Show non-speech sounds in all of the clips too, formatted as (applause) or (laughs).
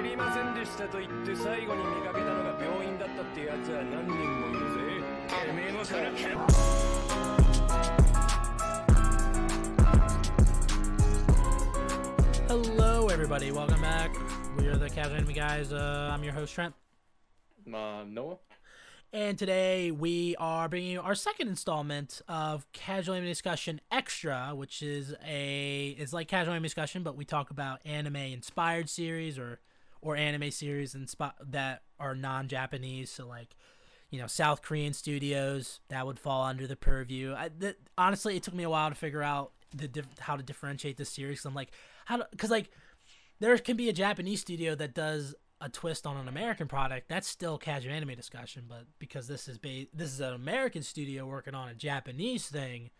知りませんでしたと言って最後に見かけたのが病院だったってやつは何人もいるぜてめえもそれか Hello everybody, welcome back. We are the Casual Anime Guys. Uh, I'm your host Trent. Uh, Noah. And today we are bringing you our second installment of Casual Anime Discussion Extra, which is a is like Casual Anime Discussion, but we talk about anime inspired series or or anime series and spot that are non-Japanese. So like, you know, South Korean studios that would fall under the purview. I, honestly, it took me a while to figure out the dif- how to differentiate this series. I'm like, how because like there can be a Japanese studio that does a twist on an American product, that's still casual anime discussion. But because this is ba- this is an American studio working on a Japanese thing,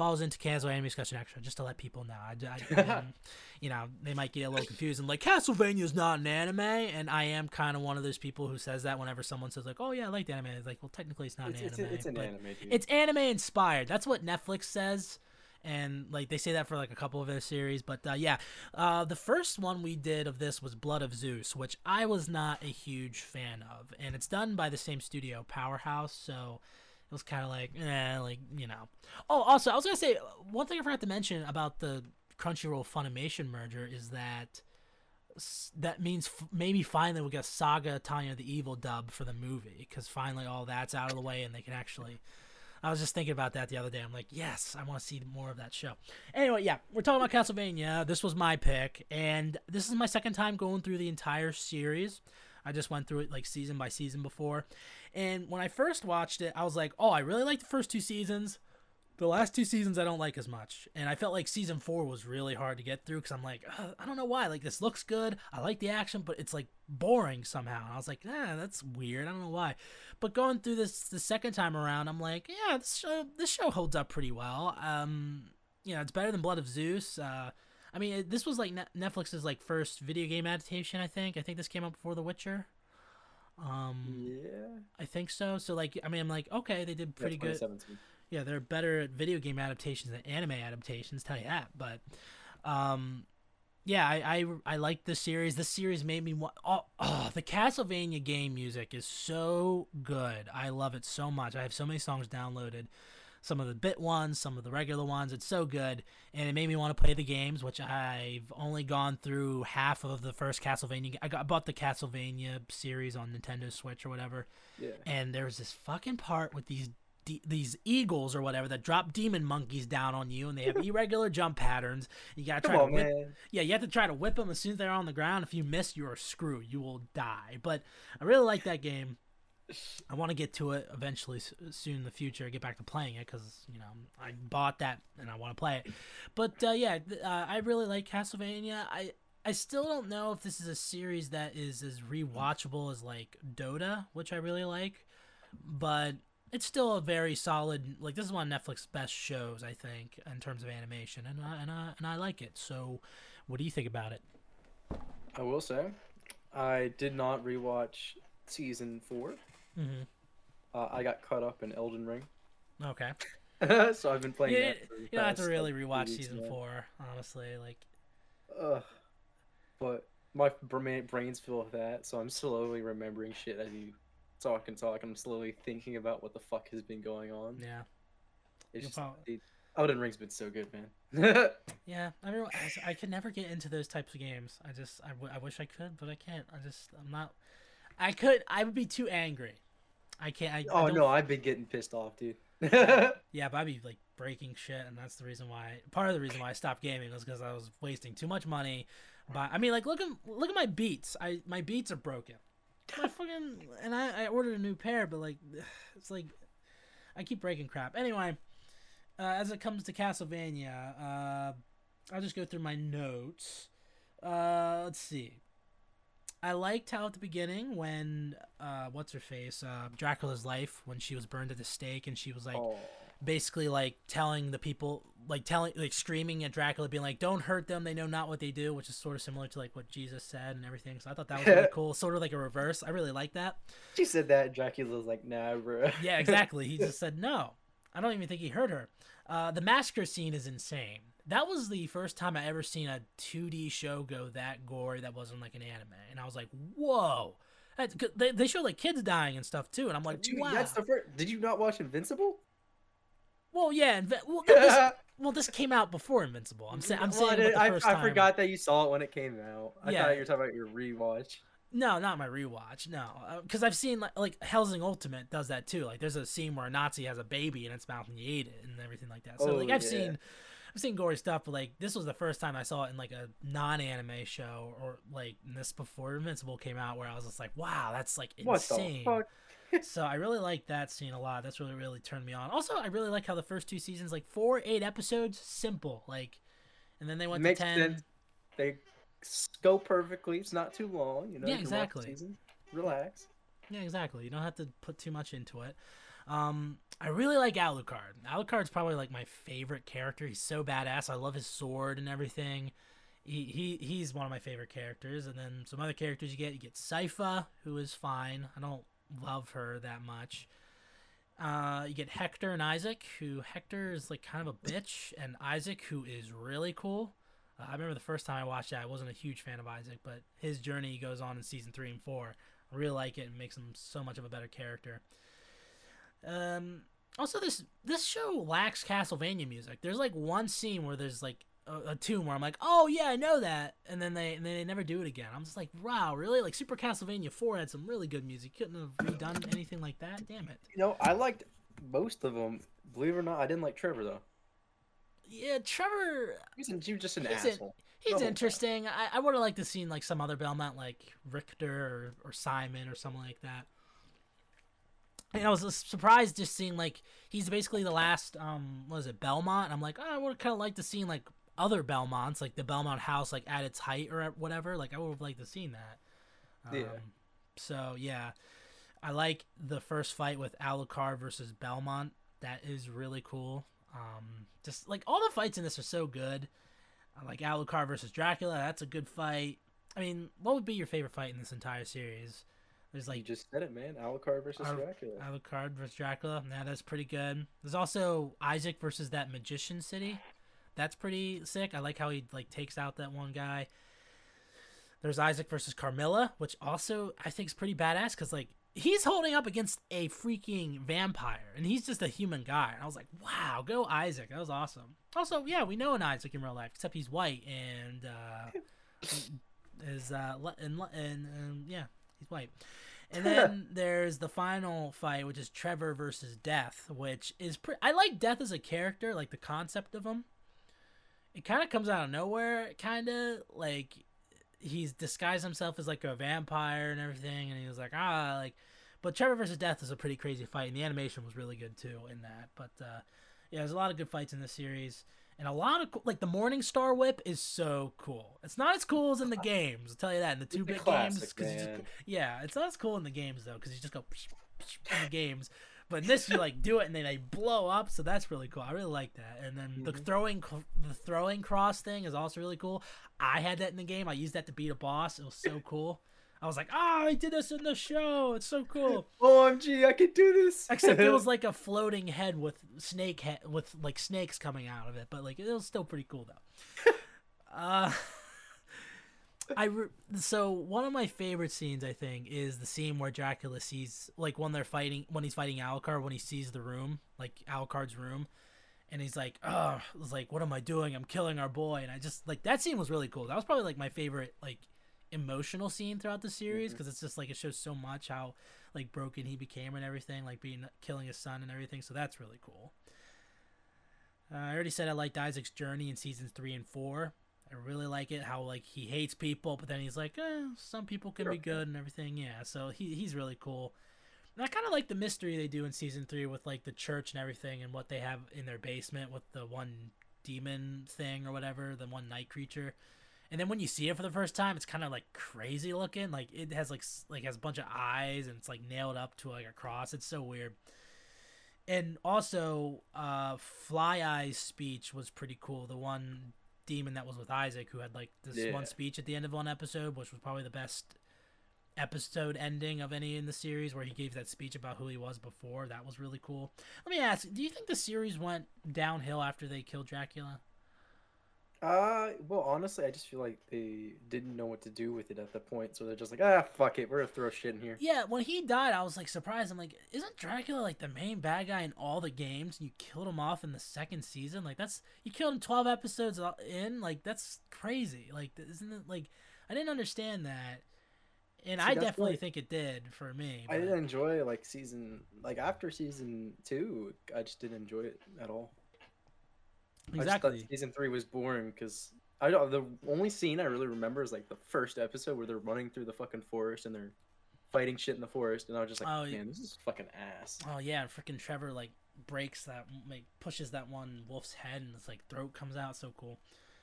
falls into casual anime discussion extra. Just to let people know, I, I- (laughs) um, you know, they might get a little confused and like Castlevania is not an anime, and I am kind of one of those people who says that whenever someone says like, "Oh yeah, I like the anime," it's like, well, technically it's not It's, an it's, anime. it's an anime, dude. it's anime inspired. That's what Netflix says, and like they say that for like a couple of their series. But uh, yeah, uh, the first one we did of this was Blood of Zeus, which I was not a huge fan of, and it's done by the same studio, Powerhouse. So it was kind of like, eh, like you know. Oh, also I was gonna say one thing I forgot to mention about the Crunchyroll Funimation merger is that that means f- maybe finally we'll get Saga Tanya the Evil dub for the movie because finally all that's out of the way and they can actually. I was just thinking about that the other day. I'm like, yes, I want to see more of that show. Anyway, yeah, we're talking about Castlevania. This was my pick, and this is my second time going through the entire series. I just went through it like season by season before. And when I first watched it, I was like, oh, I really like the first two seasons. The last two seasons I don't like as much, and I felt like season four was really hard to get through because I'm like, "Ugh, I don't know why. Like this looks good, I like the action, but it's like boring somehow. And I was like, ah, that's weird. I don't know why. But going through this the second time around, I'm like, yeah, this show this show holds up pretty well. Um, you know, it's better than Blood of Zeus. Uh, I mean, this was like Net- Netflix's like first video game adaptation. I think. I think this came out before The Witcher. Um, yeah. I think so. So like, I mean, I'm like, okay, they did pretty good. Yeah, they're better at video game adaptations than anime adaptations. Tell you that. But, um, yeah, I I, I like this series. This series made me want. Oh, oh, the Castlevania game music is so good. I love it so much. I have so many songs downloaded. Some of the bit ones, some of the regular ones. It's so good, and it made me want to play the games, which I've only gone through half of the first Castlevania. I got I bought the Castlevania series on Nintendo Switch or whatever Yeah. and there's this fucking part with these de- these eagles or whatever that drop demon monkeys down on you, and they have (laughs) irregular jump patterns. You gotta try Come to whip. man. Yeah, you have to try to whip them as soon as they're on the ground. If you miss, you are screwed. You will die. But I really like that game. I want to get to it eventually soon in the future. Get back to playing it because you know I bought that and I want to play it. But uh, yeah, uh, I really like Castlevania. I I still don't know if this is a series that is as rewatchable as like Dota, which I really like, but it's still a very solid. Like this is one of Netflix's best shows, I think, in terms of animation, and I, and I, and I like it. So, what do you think about it? I will say, I did not rewatch season four. Mm-hmm. Uh, I got caught up in Elden Ring, (laughs) Okay. so I've been playing Yeah, that. For You don't have to really rewatch season now. four, honestly. Like, Ugh. But my brain's full of that, so I'm slowly remembering shit as you talk and talk. I'm slowly thinking about what the fuck has been going on. yeah, It's You'll just, prob- dude, Elden Ring's been so good, man. (laughs) yeah. I mean, I, I could never get into those types of games. I just, I, w- I wish I could, but I can't. I just, I'm not. I could. I would be too angry. I can't. I, I oh don't no, I've been getting pissed off, dude. (laughs) Yeah, but I'd be like breaking shit, and that's the reason why. Part of the reason why I stopped gaming was because I was wasting too much money. But I mean, like, look at look at my beats. I my beats are broken. My fucking and I I ordered a new pair, but like, (sighs) it's like I keep breaking crap. Anyway, uh, as it comes to Castlevania, uh, I'll just go through my notes. Uh, let's see. I liked how at the beginning when uh, what's her face, uh, Dracula's life, when she was burned at the stake, and she was like oh, basically like telling the people like telling like screaming at Dracula being like don't hurt them they know not what they do which is sort of similar to like what Jesus said and everything so I thought that was really (laughs) cool sort of like a reverse I really like that she said that. Dracula's like, nah, bro. yeah exactly he (laughs) just said no I don't even think he hurt her uh, the massacre scene is insane that was the first time I ever seen a 2D show go that gory that wasn't like an anime, and I was like, whoa. They, they show like kids dying and stuff too, and I'm like, Dude, wow. that's the first. Did you not watch Invincible? Well, yeah, well, this, (laughs) well, this came out before Invincible. I'm saying, I'm Well, saying I, the I, first I time. forgot that you saw it when it came out. I Yeah. thought you were talking about your rewatch. No, not my rewatch. No, uh, because I've seen like, like Hellsing Ultimate does that too. Like, there's a scene where a Nazi has a baby in its mouth and you ate it and everything like that. So Oh, like, I've yeah. seen, I've seen gory stuff, but like this was the first time I saw it in like a non-anime show or like this before Invincible came out, where I was just like, wow, that's like insane. (laughs) so I really like that scene a lot. That's really really turned me on. Also, I really like how the first two seasons, like four, eight episodes, simple, like, and then they went Makes to ten. sense. They go perfectly. It's not too long. You know. Yeah, you can watch the exactly. Relax. Yeah, exactly. You don't have to put too much into it. Um, I really like Alucard. Alucard's probably like my favorite character. He's so badass. I love his sword and everything. He, he he's one of my favorite characters. And then some other characters you get. You get Sypha, who is fine. I don't love her that much. Uh, you get Hector and Isaac, who Hector is like kind of a bitch, and Isaac, who is really cool. I remember the first time I watched that, I wasn't a huge fan of Isaac, but his journey goes on in season three and four. I really like it and makes him so much of a better character. Um, also, this this show lacks Castlevania music. There's like one scene where there's like a, a tune where I'm like, oh yeah, I know that, and then they and then they never do it again. I'm just like, wow, really? Like Super Castlevania Four had some really good music. Couldn't have redone anything like that. Damn it. You know, I liked most of them. Believe it or not, I didn't like Trevor though. Yeah, Trevor. He's, an, just an He's asshole. He's whole time. interesting. I, I would have liked to seen like some other Belmont, like Richter or, or Simon or something like that. And I was surprised just seeing like he's basically the last um what is it Belmont. And I'm like, oh, I would kind of like to seen like other Belmonts, like the Belmont house, like at its height or whatever. Like I would have liked to seen that. Yeah. Um, So yeah, I like the first fight with Alucard versus Belmont. That is really cool. Um, just like all the fights in this are so good. I like Alucard versus Dracula. That's a good fight. I mean, what would be your favorite fight in this entire series? There's like you just said it, man. Alucard versus Al- Dracula. Alucard versus Dracula. Yeah, that's pretty good. There's also Isaac versus that magician city. That's pretty sick. I like how he like takes out that one guy. There's Isaac versus Carmilla, which also I think is pretty badass because like he's holding up against a freaking vampire and he's just a human guy. And I was like, wow, go Isaac. That was awesome. Also, yeah, we know an Isaac in real life, except he's white and uh, is uh and, and um, yeah, he's white. And then (laughs) there's the final fight, which is Trevor versus Death, which is pre- I like Death as a character, like the concept of him. It kind of comes out of nowhere, kind of like he's disguised himself as like a vampire and everything, and he was like ah like. But Trevor versus Death is a pretty crazy fight, and the animation was really good too in that. But uh, yeah, there's a lot of good fights in this series, and a lot of like the Morning Star Whip is so cool. It's not as cool as in the (laughs) games, I'll tell you that. In the two bit games, classic, 'cause you just- yeah, it's not as cool in the games though, because you just go in the games. But in this, you like do it and then they blow up, so that's really cool. I really like that. And then the Mhm. throwing, the throwing cross thing is also really cool. I had that in the game. I used that to beat a boss. It was so (laughs) cool. I was like, oh, I did this in the show. It's so cool. OMG, I can do this. Except it was (laughs) like a floating head with snake head with like snakes coming out of it, but like it was still pretty cool though. (laughs) uh, I re- so one of my favorite scenes I think is the scene where Dracula sees like when they're fighting when he's fighting Alucard when he sees the room like Alucard's room, and he's like, oh, it's like what am I doing? I'm killing our boy, and I just like that scene was really cool. That was probably like my favorite like emotional scene throughout the series because it's just like it shows so much how like broken he became and everything, like being killing his son and everything. So that's really cool. Uh, I already said I liked Isaac's journey in seasons three and four. I really like it how like he hates people, but then he's like, eh, some people can be good and everything. Yeah, so he he's really cool. And I kind of like the mystery they do in season three with like the church and everything and what they have in their basement with the one demon thing or whatever, the one night creature. And then when you see it for the first time, it's kind of like crazy looking. Like it has like like has a bunch of eyes and it's like nailed up to like a cross. It's so weird. And also, uh, Fly Eye's speech was pretty cool. The one demon that was with Isaac, who had like this Yeah. one speech at the end of one episode, which was probably the best episode ending of any in the series, where he gave that speech about who he was before. That was really cool. Let me ask: Do you think the series went downhill after they killed Dracula? Uh, well, honestly, I just feel like they didn't know what to do with it at the point, so they're just like, ah, fuck it, we're gonna throw shit in here. Yeah, when he died, I was like surprised. I'm like, isn't Dracula like the main bad guy in all the games? And you killed him off in the second season. Like that's you killed him 12 episodes in. Like that's crazy. Like isn't it like I didn't understand that, and See, I definitely why- think it did for me. I didn't enjoy like season like after season two. I just didn't enjoy it at all. I just thought exactly. season three was boring because I don't. The only scene I really remember is like the first episode where they're running through the fucking forest and they're fighting shit in the forest, and I was just like, Oh, yeah. man, this is fucking ass. Oh yeah, and freaking Trevor like breaks that like pushes that one wolf's head and it's like throat comes out. So cool.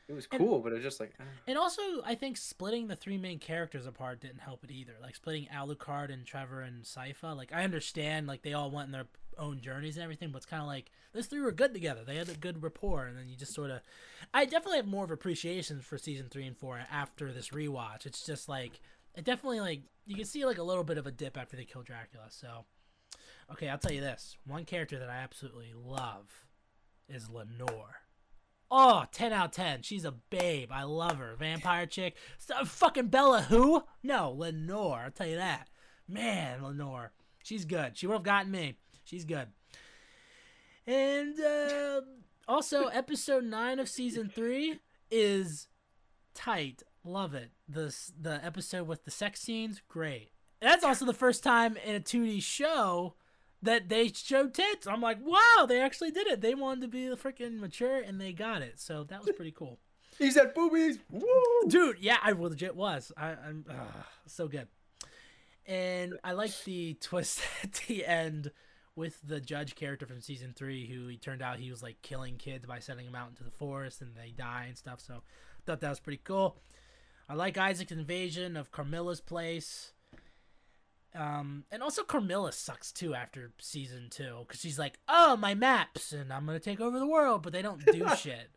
It was And- cool, but it was just like, ah. And also, I think splitting the three main characters apart didn't help it either. Like splitting Alucard and Trevor and Sypha. Like I understand, like they all went in their own journeys and everything, but it's kind of like those three were good together. They had a good rapport, and then you just sort of. I definitely have more of appreciation for season three and four after this rewatch. It's just like it definitely like you can see like a little bit of a dip after they kill Dracula. So, okay, I'll tell you this: one character that I absolutely love is Lenore. Oh, 10 out of 10. She's a babe. I love her. Vampire chick. Fucking Bella who? No, Lenore. I'll tell you that. Man, Lenore. She's good. She would have gotten me. She's good. And uh, also, episode 9 of season 3 is tight. Love it. The, the episode with the sex scenes, great. That's also the first time in a 2D show that they showed tits. I'm like, wow, they actually did it. They wanted to be the freaking mature and they got it. So that was pretty cool. (laughs) he said boobies. Woo! Dude, yeah, I legit was. I, I'm uh, so good. And I like the twist (laughs) at the end with the judge character from season three, who he turned out he was like killing kids by sending them out into the forest and they die and stuff. So thought that was pretty cool. I like Isaac's invasion of Carmilla's place. Um, and also Carmilla sucks too after season two because she's like, "Oh, my maps, and I'm gonna take over the world," but they don't do (laughs) shit.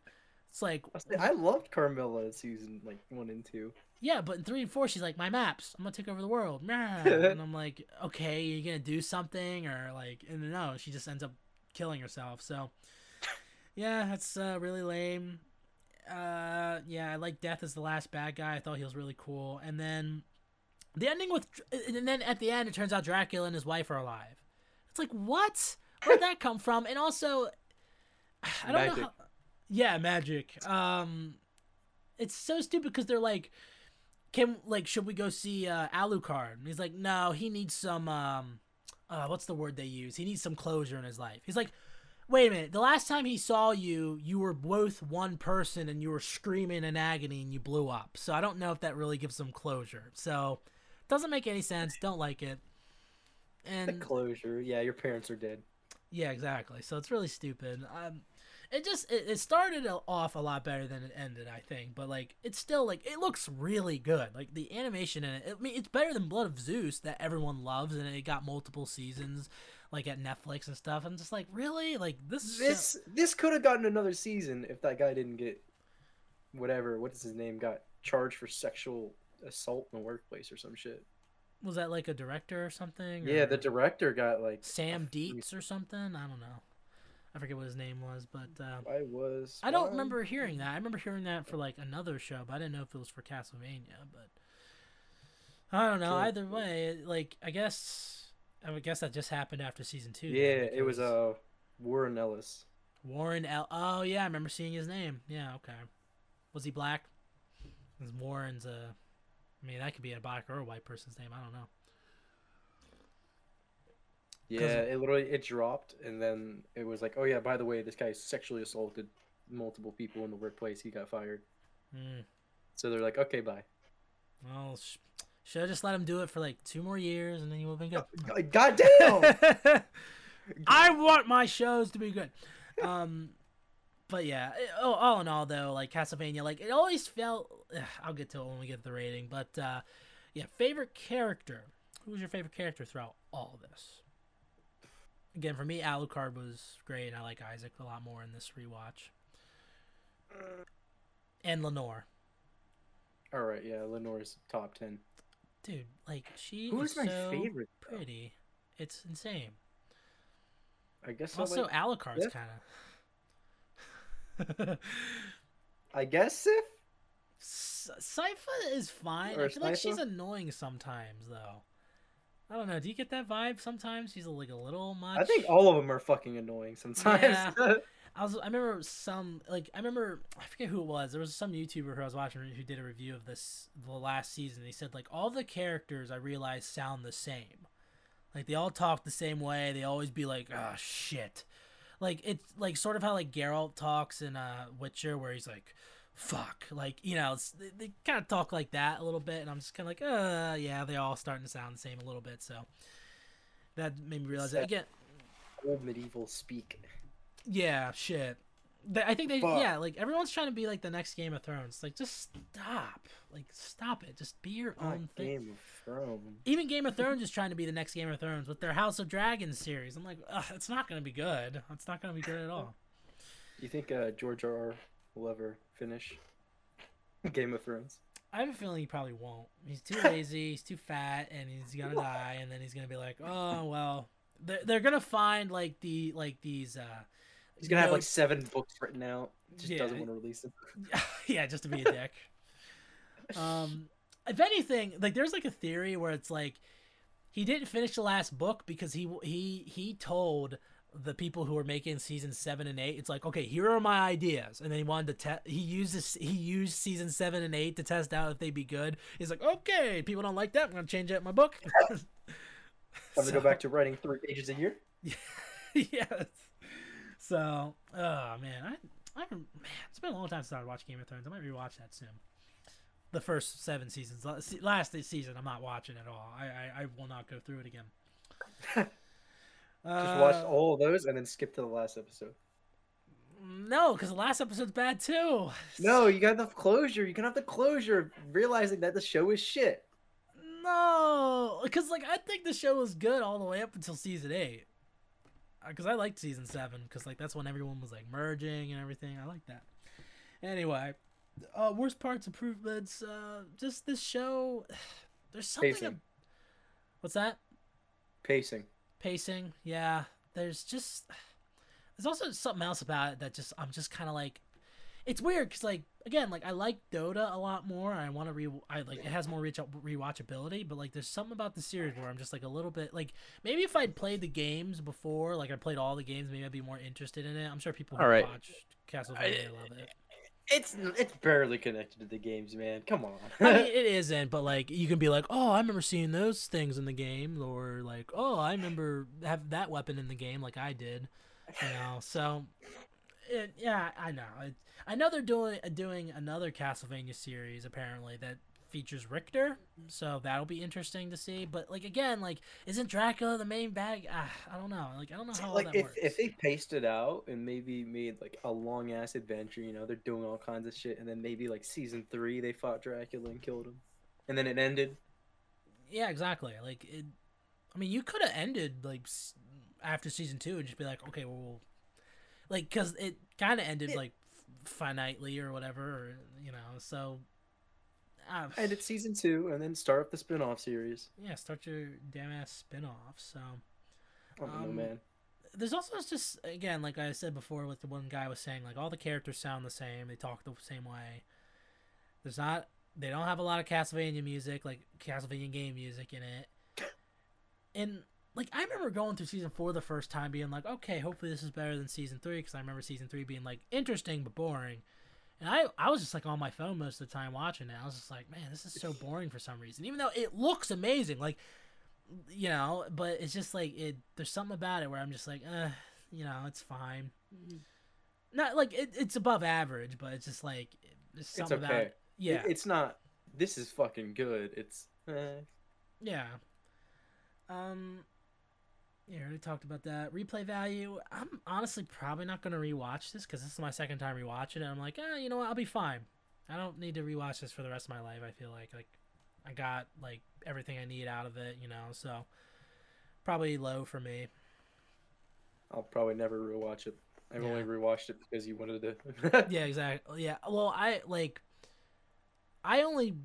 It's like, I loved Carmilla in season like one and two. yeah, but in three and four, she's like, "My maps, I'm gonna take over the world," (laughs) and I'm like, "Okay, you're gonna do something," or like, and no, she just ends up killing herself. So, yeah, that's uh, really lame. Uh, yeah, I like Death as the last bad guy. I thought he was really cool, and then the ending with, and then at the end, it turns out Dracula and his wife are alive. It's like, what? Where'd that come from? And also, (sighs) I don't know. How, yeah, magic. Um, it's so stupid because they're like, can like should we go see uh, Alucard? And he's like, no, he needs some um, uh, what's the word they use? He needs some closure in his life. He's like, wait a minute, the last time he saw you, you were both one person and you were screaming in agony and you blew up. So I don't know if that really gives him closure. So doesn't make any sense. Don't like it. The And closure. Yeah, your parents are dead. yeah, exactly. So it's really stupid. Um, it just it, it started off a lot better than it ended, I think. But like, it's still like it looks really good. Like the animation in it. I mean, it's better than Blood of Zeus that everyone loves, and it got multiple seasons, like at Netflix and stuff. I'm just like, really? Like this? This this could have gotten another season if that guy didn't get whatever. What is his name? Got charged for sexual assault in the workplace or some shit. was that like a director or something? Yeah, or the director got like Sam Deats or something. I don't know. I forget what his name was, but uh, I was. I don't remember hearing that. I remember hearing that for like another show, but I didn't know if it was for Castlevania. But I don't know. Either way, like I guess I would guess that just happened after season two. Yeah, it was uh Warren Ellis. Warren L. Oh yeah, I remember seeing his name. Yeah, okay. Was he black? Warren's a. I mean, that could be a black or a white person's name. I don't know. Yeah, it literally it dropped, and then it was like, oh yeah, by the way, this guy sexually assaulted multiple people in the workplace. He got fired. Hmm. So they're like, okay, bye. Well, sh- should I just let him do it for like two more years, and then he would have been good. (laughs) God damn! (laughs) I want my shows to be good. Um, but yeah, it- oh, all in all though, like Castlevania, like it always felt. ugh, I'll get to it when we get the rating, but uh, yeah, favorite character. Who was your favorite character throughout all this? Again, for me, Alucard was great. and I like Isaac a lot more in this rewatch. And Lenore, All right, yeah, Lenore's top ten. dude, like she Who's is my so favorite? though? pretty. It's insane. I guess Also, like- Alucard's yeah. kind of. I guess Sif. S- Sypha is fine. Or I feel like she's annoying sometimes, though. I don't know. Do you get that vibe sometimes? She's like a little much. I think all of them are fucking annoying sometimes. Yeah. (laughs) I was. I remember some like I remember I forget who it was. There was some YouTuber who I was watching who did a review of this the last season. He said like all the characters I realized sound the same. Like they all talk the same way. They always be like, "Ah, shit." Like it's like sort of how like Geralt talks in uh Witcher, where he's like, "Fuck," like you know, it's, they, they kind of talk like that a little bit, and I'm just kind of like, "Uh, yeah." They all starting to sound the same a little bit, so that made me realize that again. Old medieval speak. Yeah, shit. Th- I think they, yeah, like everyone's trying to be like the next Game of Thrones. Like, just stop. Like, stop it. Just be your own thing. Game of Thrones. Even Game of Thrones is trying to be the next Game of Thrones with their House of Dragons series. I'm like, it's not going to be good. It's not going to be good at all. You think uh, George R. R. will ever finish (laughs) Game of Thrones? I have a feeling he probably won't. He's too lazy. He's too fat, and he's gonna (laughs) die. And then he's gonna be like, "Oh well." They're, they're gonna find like the like these. uh He's gonna have like seven books written out. Just Yeah. doesn't want to release them. (laughs) yeah, just to be a dick. um, if anything, like there's like a theory where it's like he didn't finish the last book because he he he told the people who were making season seven and eight, it's like, okay, here are my ideas, and then he wanted to test. He uses. He used season seven and eight to test out if they'd be good. He's like, okay, people don't like that. I'm gonna change it in my book. (laughs) Time to So- go back to writing three pages a year. (laughs) yes. So, oh man, I, I, man, it's been a long time since I watched Game of Thrones. I might rewatch that soon. The first seven seasons, La- se- last season, I'm not watching at all. I, I, I will not go through it again. (laughs) Just watch Uh, all of those and then skip to the last episode. No, because the last episode's bad too. No, you got the closure. You can have the closure realizing that the show is shit. No, because like I think the show was good all the way up until season eight. Because I liked season seven, because like that's when everyone was like merging and everything. I like that. Anyway, uh, worst parts, improvements. Uh, just this show. (sighs) There's something. Pacing. ab- What's that? Pacing. Pacing. Yeah. There's just. There's also something else about it that just I'm just kind of like. It's weird because like again like I like Dota a lot more. I want to re I like it has more reach rewatchability, but like there's something about the series where I'm just like a little bit like maybe if I'd played the games before, like I played all the games, maybe I'd be more interested in it. I'm sure people who All right. watch Castlevania love it. It's it's barely connected to the games, man. Come on. I mean, (laughs) it isn't, but like you can be like, oh, I remember seeing those things in the game, or like, oh, I remember have that weapon in the game, like I did, you know. (laughs) So, it, yeah, I know. It, I know they're doing doing another Castlevania series apparently that features Richter, so that'll be interesting to see. But like again, like isn't Dracula the main bag? Ah, I don't know. Like I don't know how all like that if, works. if they paced it out and maybe made like a long ass adventure, you know, they're doing all kinds of shit, and then maybe like season three they fought Dracula and killed him, and then it ended. Yeah, exactly. Like it. I mean, you could have ended like after season two and just be like, okay, well, we'll like because it kind of ended like finitely or whatever, or you know. So, And it's season two, and then start up the spin off series. yeah, start your damn ass spin off. So don't Um, man. there's also just again, like I said before, with the one guy was saying, like all the characters sound the same. They talk the same way. There's not. They don't have a lot of Castlevania music, like Castlevania game music in it. (laughs) And like I remember going through season four the first time, being like, okay, hopefully this is better than season three, because I remember season three being like interesting but boring. And I, I was just like on my phone most of the time watching it. I was just like, man, this is so boring for some reason. Even though it looks amazing, like, you know, but it's just like it. There's something about it where I'm just like, uh, you know, it's fine. Not like it, it's above average, but it's just like there's It's something about okay. it. Yeah, It- it's not. This is fucking good. It's. Eh. Yeah. Um. Yeah, already talked about that. Replay value. I'm honestly probably not gonna rewatch this because this is my second time rewatching it. I'm like, eh, you know what? I'll be fine. I don't need to rewatch this for the rest of my life. I feel like like I got like everything I need out of it, you know. So probably low for me. I'll probably never rewatch it. I've Yeah. only rewatched it because you wanted to. (laughs) Yeah, exactly. Yeah. Well, I like. I only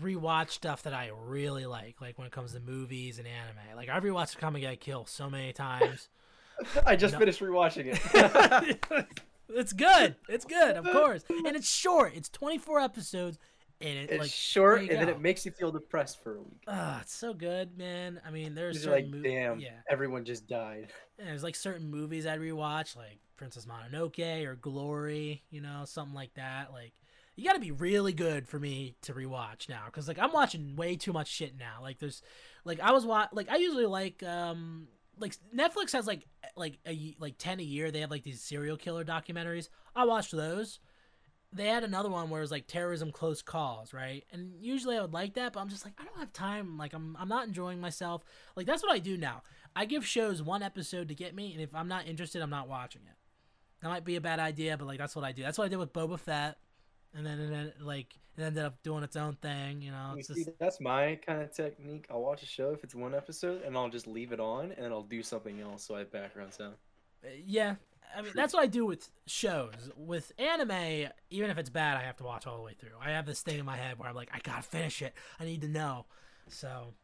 rewatch stuff that I really like, like when it comes to movies and anime. Like I've rewatched Akame ga Kill so many times. (laughs) I just No. finished rewatching it. (laughs) It's good. It's good, of course. And it's short. It's 24 episodes and it It's like short, and then it makes you feel depressed for a week. Ah, it's so good, man. I mean, there's like, certain mo- damn, yeah. everyone just died. And there's like certain movies I'd rewatch, like Princess Mononoke or Glory, you know, something like that. Like, you got to be really good for me to rewatch now, because like I'm watching way too much shit now. Like, there's, like I was wa- like I usually like um like Netflix has like like a like ten a year. They have like these serial killer documentaries. I watched those. They had another one where it was like terrorism close calls, right? And usually I would like that, but I'm just like I don't have time. Like I'm I'm not enjoying myself. Like that's what I do now. I give shows one episode to get me, and if I'm not interested, I'm not watching it. That might be a bad idea, but like that's what I do. That's what I did with Boba Fett, and then and then like it ended up doing its own thing. You know, You see, just that's my kind of technique. I'll watch a show if it's one episode, and I'll just leave it on, and then I'll do something else so I have background sound. Uh, yeah. I mean, that's what I do with shows. With anime, even if it's bad, I have to watch all the way through. I have this thing in my head where I'm like, I gotta finish it. I need to know. So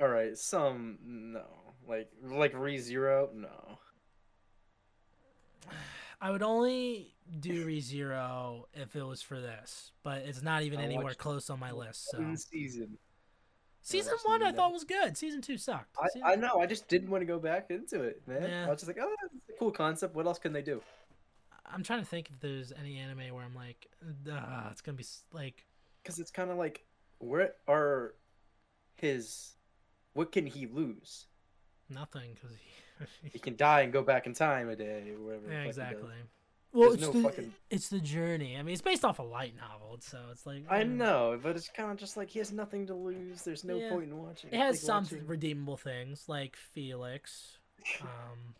All right, some no, like like ReZero, no. (sighs) I would only do ReZero if it was for this, but it's not even I anywhere close on my list. So season. season one I thought was good. Season two sucked. I, I know. I just didn't want to go back into it, man. Yeah. I was just like, oh, that's a cool concept. What else can they do? I'm trying to think if there's any anime where I'm like, uh, it's gonna be s- like, Because it's kind of like, what are his? What can he lose? nothing because he. He can die and go back in time a day or whatever. yeah, exactly. Well, There's it's no the fucking- it's the journey. I mean, it's based off a light novel, so it's like I know, but it's kind of just like he has nothing to lose. There's no Yeah. point in watching. It has Like some watching- redeemable things like Felix. (laughs) Um,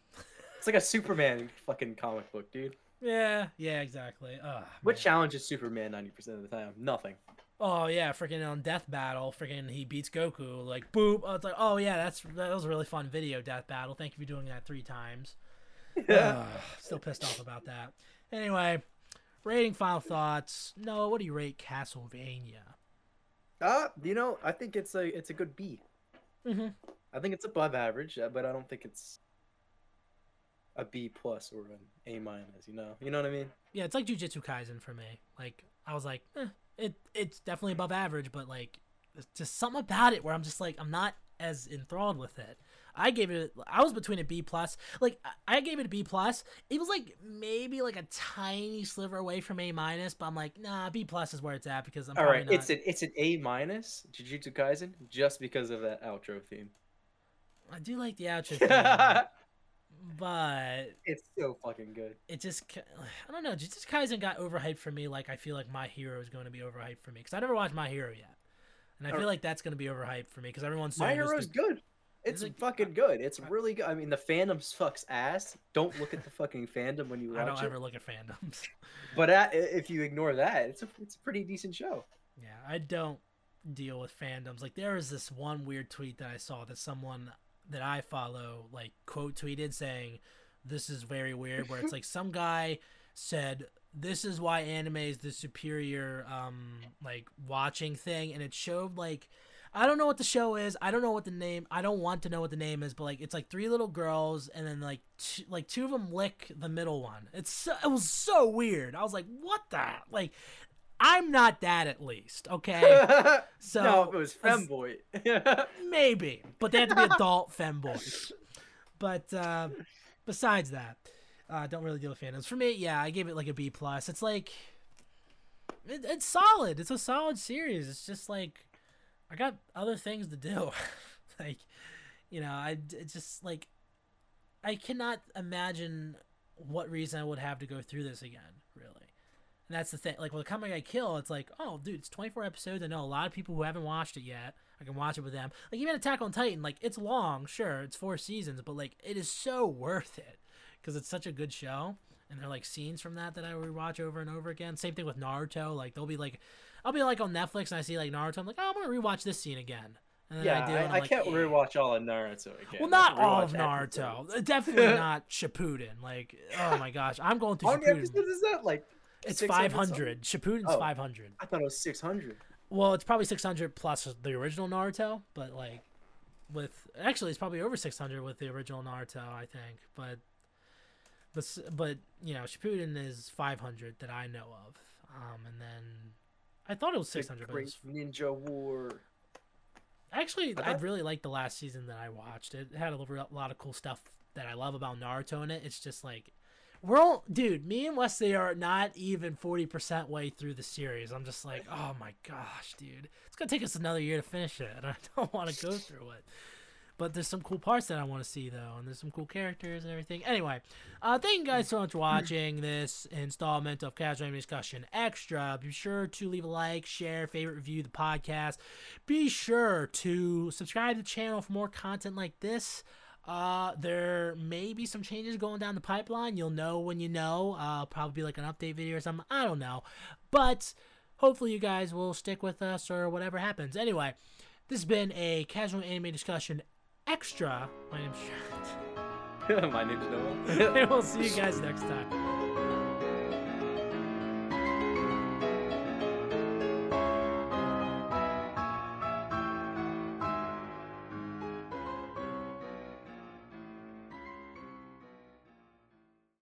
It's like a Superman fucking comic book, dude. yeah, yeah, exactly. Ugh, What man. challenges Superman ninety percent of the time? Nothing. Oh yeah, freaking on Death Battle, freaking he beats Goku like boop. Oh, it's like oh yeah, that's that was a really fun video Death Battle. Thank you for doing that three times. (laughs) Ugh, still pissed off about that. Anyway, rating final thoughts. No, what do you rate Castlevania? Uh, you know, I think it's a it's a good B. Mhm. I think it's above average, uh, but I don't think it's a B plus or an A minus. You know, you know what I mean? Yeah, it's like Jujutsu Kaisen for me. Like I was like, eh, it it's definitely above average, but like there's just something about it where I'm just like I'm not as enthralled with it. I gave it. I was between a B plus. Like I- I gave it a B plus. It was like maybe like a tiny sliver away from A minus, but I'm like, nah, B plus is where it's at because I'm All right, not. it's an it's an A minus Jujutsu Kaisen just because of that outro theme. I do like the outro, (laughs) theme, but it's so fucking good. it just I don't know. Jujutsu Kaisen got overhyped for me. Like I feel like My Hero is going to be overhyped for me because I never watched My Hero yet, and I feel Alright. like that's going to be overhyped for me because everyone's My Hero's the- good. It's it- fucking good. It's really good. I mean, the fandom fucks ass. Don't look at the fucking fandom when you watch it. I don't it. ever look at fandoms. (laughs) But uh, if you ignore that, it's a it's a pretty decent show. yeah, I don't deal with fandoms. Like there was this one weird tweet that I saw that someone that I follow like quote tweeted saying, "This is very weird." Where it's (laughs) like some guy said, "This is why anime is the superior um like watching thing," and it showed like. I don't know what the show is. I don't know what the name. I don't want to know what the name is, but like it's like three little girls, and then like two, like two of them lick the middle one. It's so, it was so weird. I was like, what the like. I'm not that at least, okay? (laughs) So no, it was femboy. (laughs) maybe, but they have to be (laughs) adult femboys. But uh, besides that, I uh, don't really deal with fandoms. For me, yeah, I gave it like a B plus. It's like it, it's solid. It's a solid series. It's just like I got other things to do. (laughs) like you know, I just like I cannot imagine what reason I would have to go through this again. Really. And that's the thing. Like with Akame ga Kill, it's like, oh, dude, it's 24 episodes. I know a lot of people who haven't watched it yet. I can watch it with them. Like even Attack on Titan, like it's long, sure, it's four seasons, but like it is so worth it because it's such a good show. And they're like scenes from that that I rewatch over and over again. Same thing with Naruto. Like they'll be like, I'll be like on Netflix and I see like Naruto. I'm like, oh, I'm gonna rewatch this scene again. And then yeah, I do. I, I like, can't "Eh." rewatch all of Naruto again. Well, not all of Naruto. episodes. Definitely (laughs) not Shippuden. Like, oh my gosh, I'm going through How many episodes is that? Like It's 500. Shippuden's Oh. 500. I thought it was six hundred. Well, it's probably 600 plus the original Naruto, but like with actually it's probably over 600 with the original Naruto, I think. But This, but you know, Shippuden is 500 that I know of. Um, and then I thought it was The 600. But it Great was, Ninja War. actually, I I really liked the last season that I watched. It had a lot of cool stuff that I love about Naruto in it. It's just like we're all, dude. Me and Wesley are not even 40% way through the series. I'm just like, oh my gosh, dude. It's gonna take us another year to finish it, and I (laughs) don't want to go through it. But there's some cool parts that I want to see though, and there's some cool characters and everything. Anyway, uh, thank you guys so much for watching this installment of Casual Anime Discussion Extra. Be sure to leave a like, share, favorite, review the podcast. Be sure to subscribe to the channel for more content like this. Uh, there may be some changes going down the pipeline. You'll know when you know. Uh, probably like an update video or something. I don't know, but hopefully you guys will stick with us or whatever happens. Anyway, this has been a casual anime discussion extra. My name's Trent. (laughs) My name's Noah. (laughs) and we'll see you guys next time.